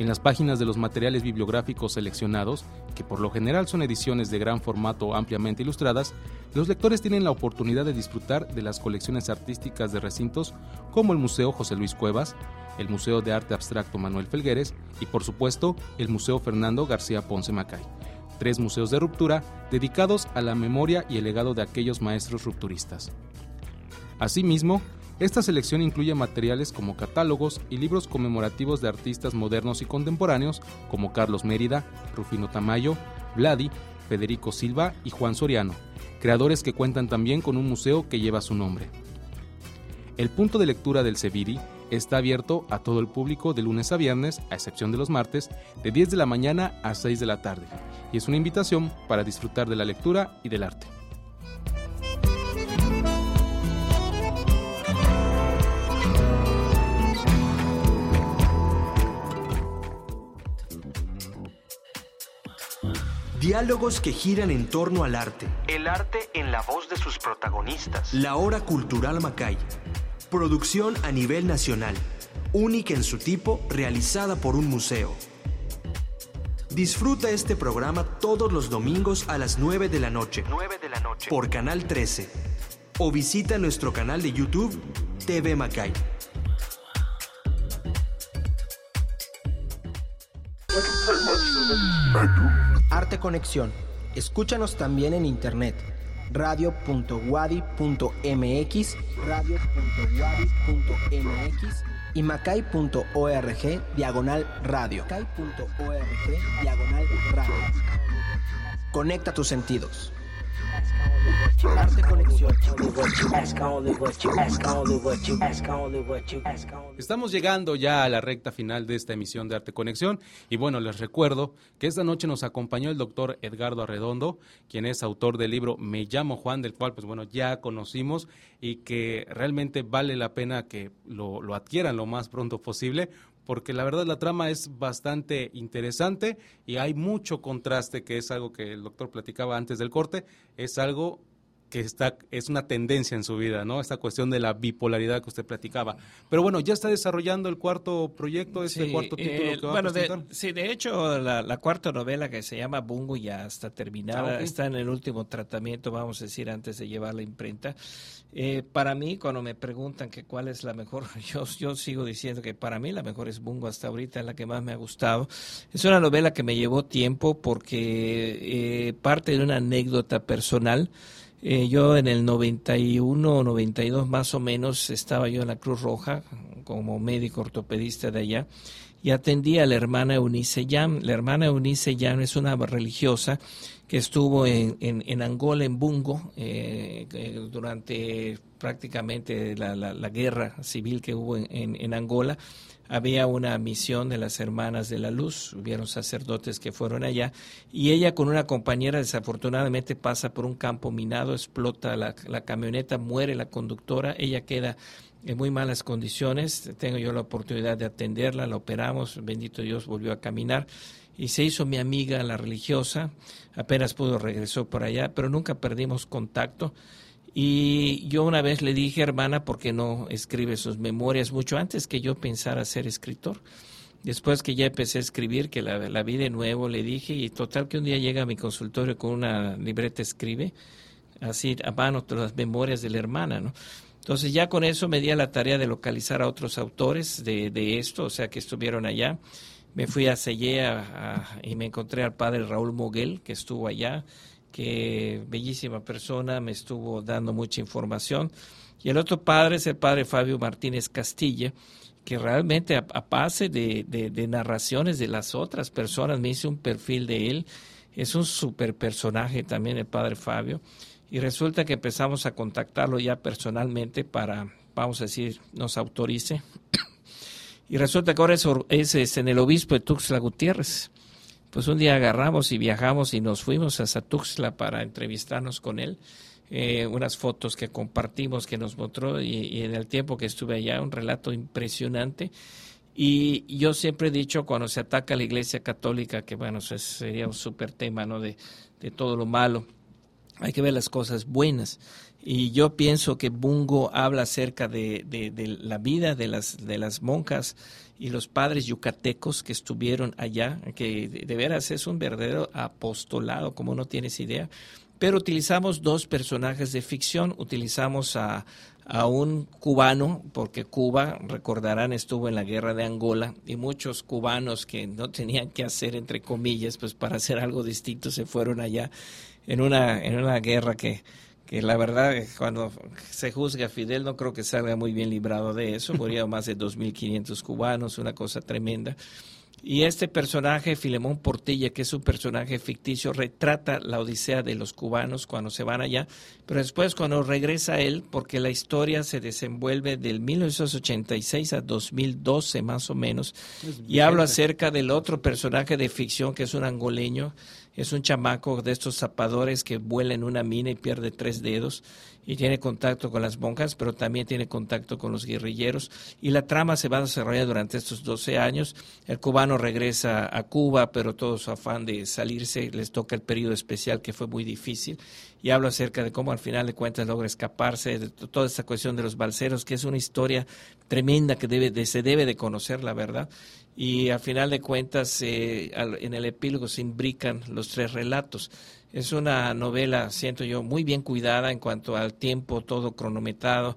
En las páginas de los materiales bibliográficos seleccionados, que por lo general son ediciones de gran formato ampliamente ilustradas, los lectores tienen la oportunidad de disfrutar de las colecciones artísticas de recintos como el Museo José Luis Cuevas, el Museo de Arte Abstracto Manuel Felgueres y por supuesto el Museo Fernando García Ponce Macay, tres museos de ruptura dedicados a la memoria y el legado de aquellos maestros rupturistas. Asimismo, esta selección incluye materiales como catálogos y libros conmemorativos de artistas modernos y contemporáneos como Carlos Mérida, Rufino Tamayo, Vladi, Federico Silva y Juan Soriano, creadores que cuentan también con un museo que lleva su nombre. El punto de lectura del Seviri está abierto a todo el público de lunes a viernes, a excepción de los martes, de 10 de la mañana a 6 de la tarde, y es una invitación para disfrutar de la lectura y del arte. Diálogos que giran en torno al arte. El arte en la voz de sus protagonistas. La Hora Cultural Macay. Producción a nivel nacional. Única en su tipo, realizada por un museo. Disfruta este programa todos los domingos a las 9 de la noche. 9 de la noche. Por Canal 13. O visita nuestro canal de YouTube TV Macay. Arte Conexión. Escúchanos también en internet radio.wadi.mx, radio.wadi.mx y macay.org diagonal radio. Macay.org diagonal radio. Conecta tus sentidos. Estamos llegando ya a la recta final de esta emisión de Arte Conexión. Y bueno, les recuerdo que esta noche nos acompañó el doctor Edgardo Arredondo, quien es autor del libro Me llamo Juan, del cual pues bueno, ya conocimos y que realmente vale la pena que lo, lo adquieran lo más pronto posible porque la verdad la trama es bastante interesante y hay mucho contraste, que es algo que el doctor platicaba antes del corte, es algo que está, es una tendencia en su vida, ¿no? Esta cuestión de la bipolaridad que usted platicaba. Pero bueno, ya está desarrollando el cuarto proyecto, este cuarto título que va bueno, a presentar. De, sí, de hecho, la, cuarta novela que se llama Bungo ya está terminada, ah, está en el último tratamiento, vamos a decir, antes de llevar la imprenta. Eh, para mí, cuando me preguntan que cuál es la mejor, yo, yo sigo diciendo que para mí la mejor es Bungo hasta ahorita, es la que más me ha gustado. Es una novela que me llevó tiempo porque eh, parte de una anécdota personal. Eh, yo en el 91 o 92 más o menos estaba yo en la Cruz Roja como médico ortopedista de allá y atendía a la hermana Eunice Yam. La hermana Eunice Yam es una religiosa que estuvo en, en, Angola, en Bungo, eh, eh, durante prácticamente la, la, guerra civil que hubo en, en Angola había una misión de las Hermanas de la Luz, hubieron sacerdotes que fueron allá, y ella con una compañera desafortunadamente pasa por un campo minado, explota la, camioneta, muere la conductora, ella queda en muy malas condiciones, tengo yo la oportunidad de atenderla, la operamos, bendito Dios, volvió a caminar y se hizo mi amiga la religiosa, apenas pudo regresó por allá, pero nunca perdimos contacto. Y yo una vez le dije, hermana, ¿por qué no escribe sus memorias mucho antes que yo pensara ser escritor? Después que ya empecé a escribir, que la, vi de nuevo, le dije, y total que un día llega a mi consultorio con una libreta, escribe, así a mano las memorias de la hermana, ¿no? Entonces ya con eso me di a la tarea de localizar a otros autores de, de esto, o sea, que estuvieron allá. Me fui a Sellé y me encontré al padre Raúl Moguel, que estuvo allá que bellísima persona, me estuvo dando mucha información. Y el otro padre es el padre Fabio Martínez Castilla, que realmente a, base de, de, narraciones de las otras personas me hice un perfil de él. Es un super personaje también el padre Fabio. Y resulta que empezamos a contactarlo ya personalmente para, vamos a decir, nos autorice. y resulta que ahora es, es, es en el obispo de Tuxtla Gutiérrez pues un día agarramos y viajamos y nos fuimos a Satuxla para entrevistarnos con él. Eh, unas fotos que compartimos que nos mostró y, en el tiempo que estuve allá, un relato impresionante. Y yo siempre he dicho, cuando se ataca a la Iglesia Católica, que bueno, eso sería un súper tema, ¿no? De, de todo lo malo. Hay que ver las cosas buenas. Y yo pienso que Bungo habla acerca de, de, de la vida de las, de las monjas y los padres yucatecos que estuvieron allá, que de veras es un verdadero apostolado, como no tienes idea. Pero utilizamos dos personajes de ficción, utilizamos a, a un cubano, porque Cuba, recordarán, estuvo en la guerra de Angola y muchos cubanos que no tenían que hacer, entre comillas, pues para hacer algo distinto, se fueron allá en una, en una guerra que que la verdad cuando se juzga a Fidel no creo que salga muy bien librado de eso, murieron más de 2.500 cubanos, una cosa tremenda. Y este personaje, Filemón Portilla, que es un personaje ficticio, retrata la odisea de los cubanos cuando se van allá, pero después cuando regresa él, porque la historia se desenvuelve del 1986 a 2012 más o menos, y habla acerca del otro personaje de ficción que es un angoleño, es un chamaco de estos zapadores que vuela en una mina y pierde tres dedos y tiene contacto con las monjas, pero también tiene contacto con los guerrilleros. Y la trama se va a desarrollar durante estos 12 años. El cubano regresa a Cuba, pero todo su afán de salirse les toca el periodo especial que fue muy difícil. Y habla acerca de cómo al final de cuentas logra escaparse de toda esta cuestión de los balseros, que es una historia tremenda que debe de, se debe de conocer, la verdad y al final de cuentas eh, en el epílogo se imbrican los tres relatos. Es una novela, siento yo, muy bien cuidada en cuanto al tiempo, todo cronometrado.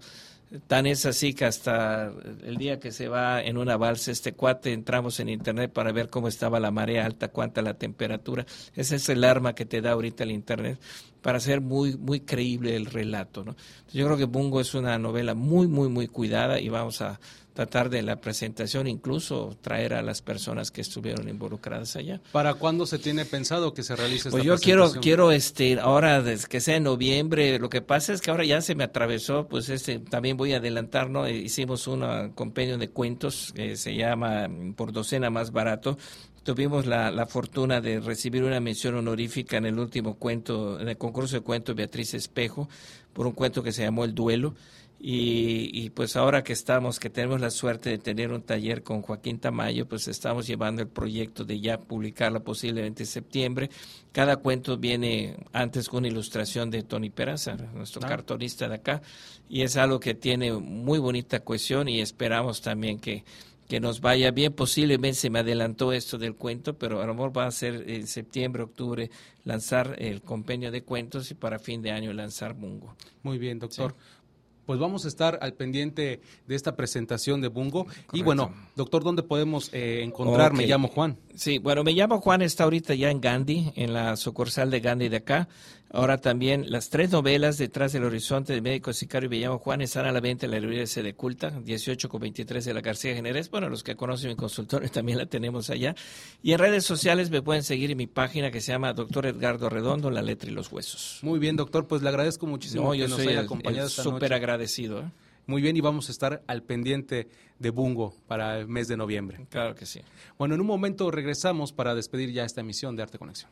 Tan es así que hasta el día que se va en una balsa este cuate, entramos en internet para ver cómo estaba la marea alta, cuánta la temperatura. Ese es el arma que te da ahorita el internet para hacer muy, muy creíble el relato. ¿no? Yo creo que Bungo es una novela muy, muy, muy cuidada y vamos a tratar de la presentación, incluso traer a las personas que estuvieron involucradas allá. ¿Para cuándo se tiene pensado que se realice pues esta yo quiero, quiero este, ahora que sea en noviembre, lo que pasa es que ahora ya se me atravesó, pues este, también voy a adelantar, ¿no? Hicimos un compendio de cuentos que se llama Por docena más barato, tuvimos la, la, fortuna de recibir una mención honorífica en el último cuento, en el concurso de cuentos Beatriz Espejo, por un cuento que se llamó El Duelo. Y, pues ahora que estamos, que tenemos la suerte de tener un taller con Joaquín Tamayo, pues estamos llevando el proyecto de ya publicarla posiblemente en septiembre. Cada cuento viene antes con una ilustración de Tony Peraza, nuestro ah. cartonista de acá, y es algo que tiene muy bonita cohesión y esperamos también que, que nos vaya bien. Posiblemente se me adelantó esto del cuento, pero a lo mejor va a ser en septiembre, octubre, lanzar el compendio de cuentos y para fin de año lanzar Mungo. Muy bien, doctor pues vamos a estar al pendiente de esta presentación de Bungo. Y bueno, doctor, ¿dónde podemos eh, encontrar? Me llamo Juan. Sí, bueno, me llamo Juan, está ahorita ya en Gandhi, en la sucursal de Gandhi de acá. Ahora también las tres novelas Detrás del Horizonte de Médico Sicario y me llamo Juan están a la venta en la librería de Culta, 18 con 23 de la García Generés. Bueno, los que conocen mi consultorio también la tenemos allá. Y en redes sociales me pueden seguir en mi página que se llama Doctor Edgardo Redondo, La Letra y los Huesos. Muy bien, doctor, pues le agradezco muchísimo que nos haya acompañado Súper agradecido. ¿eh? Muy bien, y vamos a estar al pendiente de Bungo para el mes de noviembre. Claro que sí. Bueno, en un momento regresamos para despedir ya esta emisión de Arte Conexión.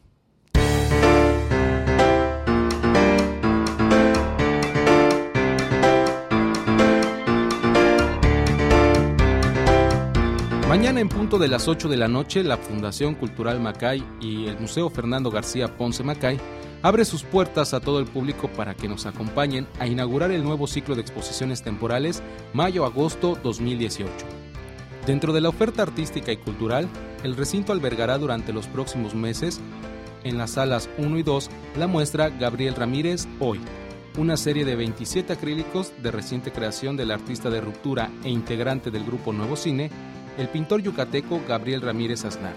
Mañana en punto de las 8 de la noche, la Fundación Cultural Macay y el Museo Fernando García Ponce Macay abre sus puertas a todo el público para que nos acompañen a inaugurar el nuevo ciclo de exposiciones temporales mayo-agosto 2018. Dentro de la oferta artística y cultural, el recinto albergará durante los próximos meses, en las salas 1 y 2, la muestra Gabriel Ramírez Hoy, una serie de 27 acrílicos de reciente creación del artista de ruptura e integrante del grupo Nuevo Cine, el pintor yucateco Gabriel Ramírez Aznar,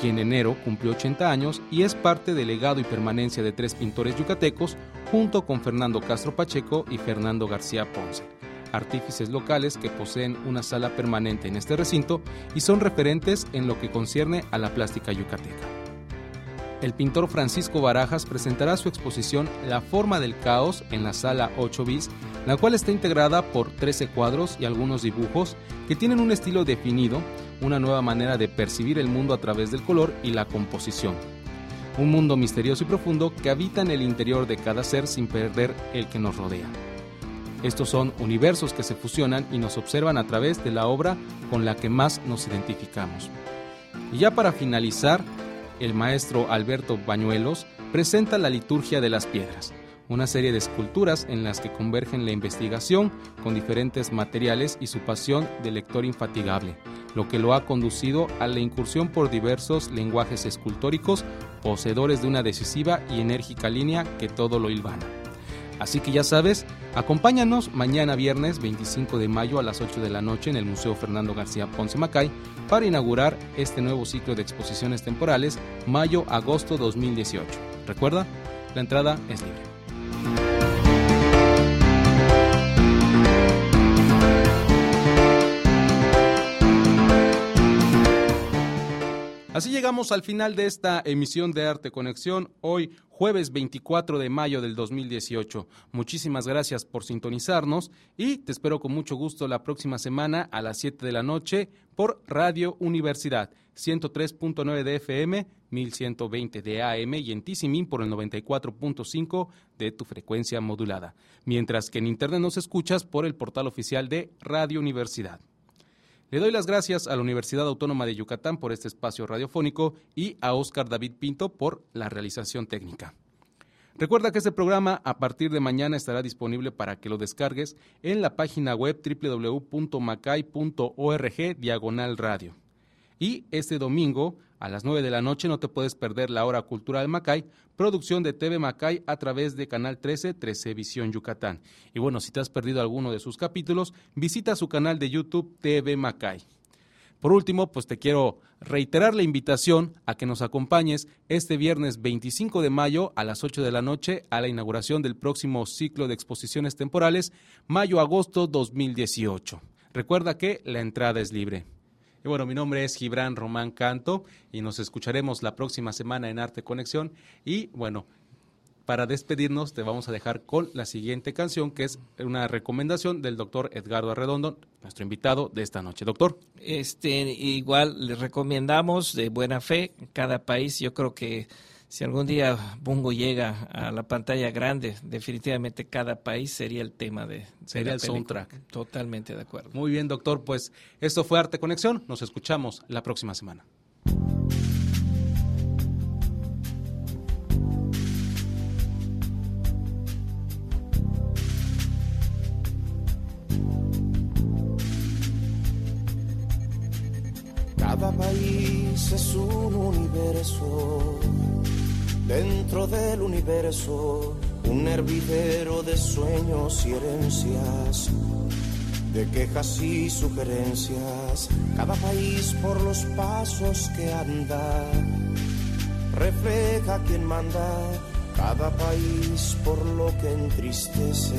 quien en enero cumplió 80 años y es parte del legado y permanencia de tres pintores yucatecos junto con Fernando Castro Pacheco y Fernando García Ponce, artífices locales que poseen una sala permanente en este recinto y son referentes en lo que concierne a la plástica yucateca. El pintor Francisco Barajas presentará su exposición La forma del caos en la sala 8 bis la cual está integrada por 13 cuadros y algunos dibujos que tienen un estilo definido, una nueva manera de percibir el mundo a través del color y la composición. Un mundo misterioso y profundo que habita en el interior de cada ser sin perder el que nos rodea. Estos son universos que se fusionan y nos observan a través de la obra con la que más nos identificamos. Y ya para finalizar, el maestro Alberto Bañuelos presenta la liturgia de las piedras, una serie de esculturas en las que convergen la investigación con diferentes materiales y su pasión de lector infatigable, lo que lo ha conducido a la incursión por diversos lenguajes escultóricos, poseedores de una decisiva y enérgica línea que todo lo hilvana. Así que ya sabes, acompáñanos mañana viernes 25 de mayo a las 8 de la noche en el Museo Fernando García Ponce Macay para inaugurar este nuevo ciclo de exposiciones temporales mayo-agosto 2018. Recuerda, la entrada es libre. Así llegamos al final de esta emisión de Arte Conexión, hoy jueves 24 de mayo del 2018. Muchísimas gracias por sintonizarnos y te espero con mucho gusto la próxima semana a las 7 de la noche por Radio Universidad 103.9 de FM, 1120 de AM y en Tisimin por el 94.5 de tu frecuencia modulada. Mientras que en Internet nos escuchas por el portal oficial de Radio Universidad. Le doy las gracias a la Universidad Autónoma de Yucatán por este espacio radiofónico y a Oscar David Pinto por la realización técnica. Recuerda que este programa a partir de mañana estará disponible para que lo descargues en la página web www.macay.org diagonal radio. Y este domingo a las 9 de la noche no te puedes perder la hora cultural Macay, producción de TV Macay a través de Canal 13, 13 Visión Yucatán. Y bueno, si te has perdido alguno de sus capítulos, visita su canal de YouTube TV Macay. Por último, pues te quiero reiterar la invitación a que nos acompañes este viernes 25 de mayo a las 8 de la noche a la inauguración del próximo ciclo de exposiciones temporales Mayo-Agosto 2018. Recuerda que la entrada es libre. Y bueno, mi nombre es Gibran Román Canto y nos escucharemos la próxima semana en Arte Conexión. Y bueno, para despedirnos te vamos a dejar con la siguiente canción, que es una recomendación del doctor Edgardo Arredondo, nuestro invitado de esta noche. Doctor. Este, igual les recomendamos de buena fe cada país. Yo creo que si algún día Bungo llega a la pantalla grande, definitivamente cada país sería el tema de... Sería el soundtrack. Totalmente de acuerdo. Muy bien, doctor. Pues esto fue Arte Conexión. Nos escuchamos la próxima semana. Cada país es un universo Dentro del universo, un hervidero de sueños y herencias, de quejas y sugerencias. Cada país por los pasos que anda, refleja quien manda. Cada país por lo que entristece,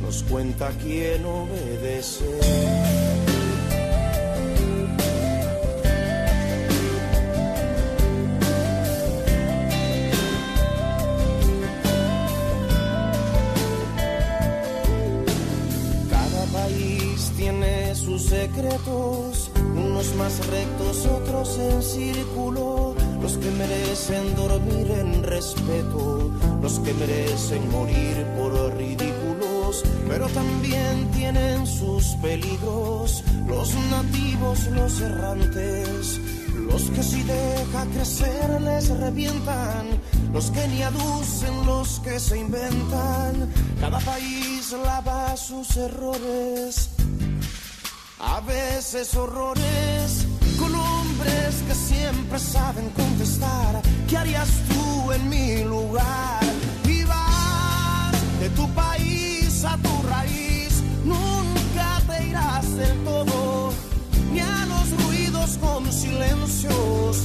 nos cuenta quién obedece. Los que merecen morir por ridículos, pero también tienen sus peligros, los nativos, los errantes, los que si deja crecer les revientan, los que ni aducen, los que se inventan, cada país lava sus errores a veces horrores con hombres que siempre saben contestar. ¿Qué harías tú en mi lugar? Y vas de tu país a tu raíz, nunca te irás del todo, ni a los ruidos con silencios,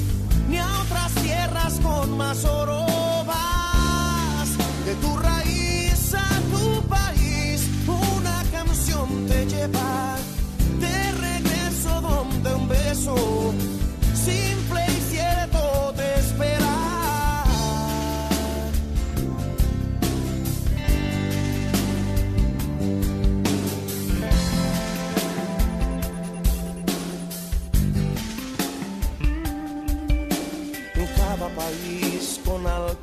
ni a otras tierras con más oro.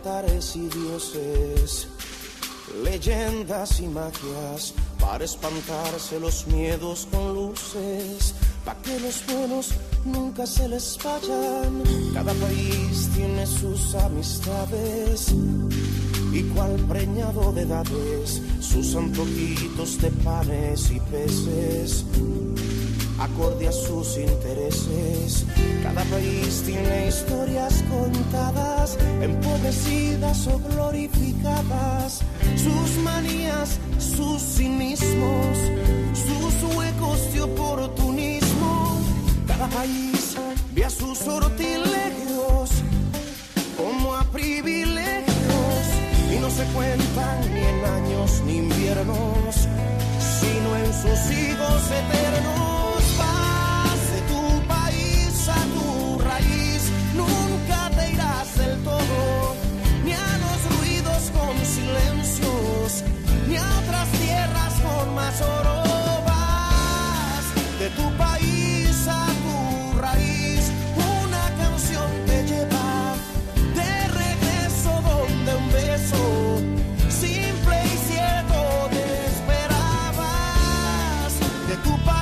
Con altares y dioses, leyendas y magias para espantarse los miedos con luces pa' que los buenos nunca se les vayan. Cada país tiene sus amistades y cual preñado de edades, sus antojitos de panes y peces acorde a sus intereses. Cada país tiene historias contadas, empobrecidas o glorificadas, sus manías, sus cinismos, sus huecos de oportunismo. Cada país ve a sus sortilegios como a privilegios y no se cuentan ni en años ni inviernos, sino en sus hijos eternos. Ni a otras tierras con más oro de tu país a tu raíz, una canción te lleva de regreso donde un beso simple y cierto te esperabas de tu país.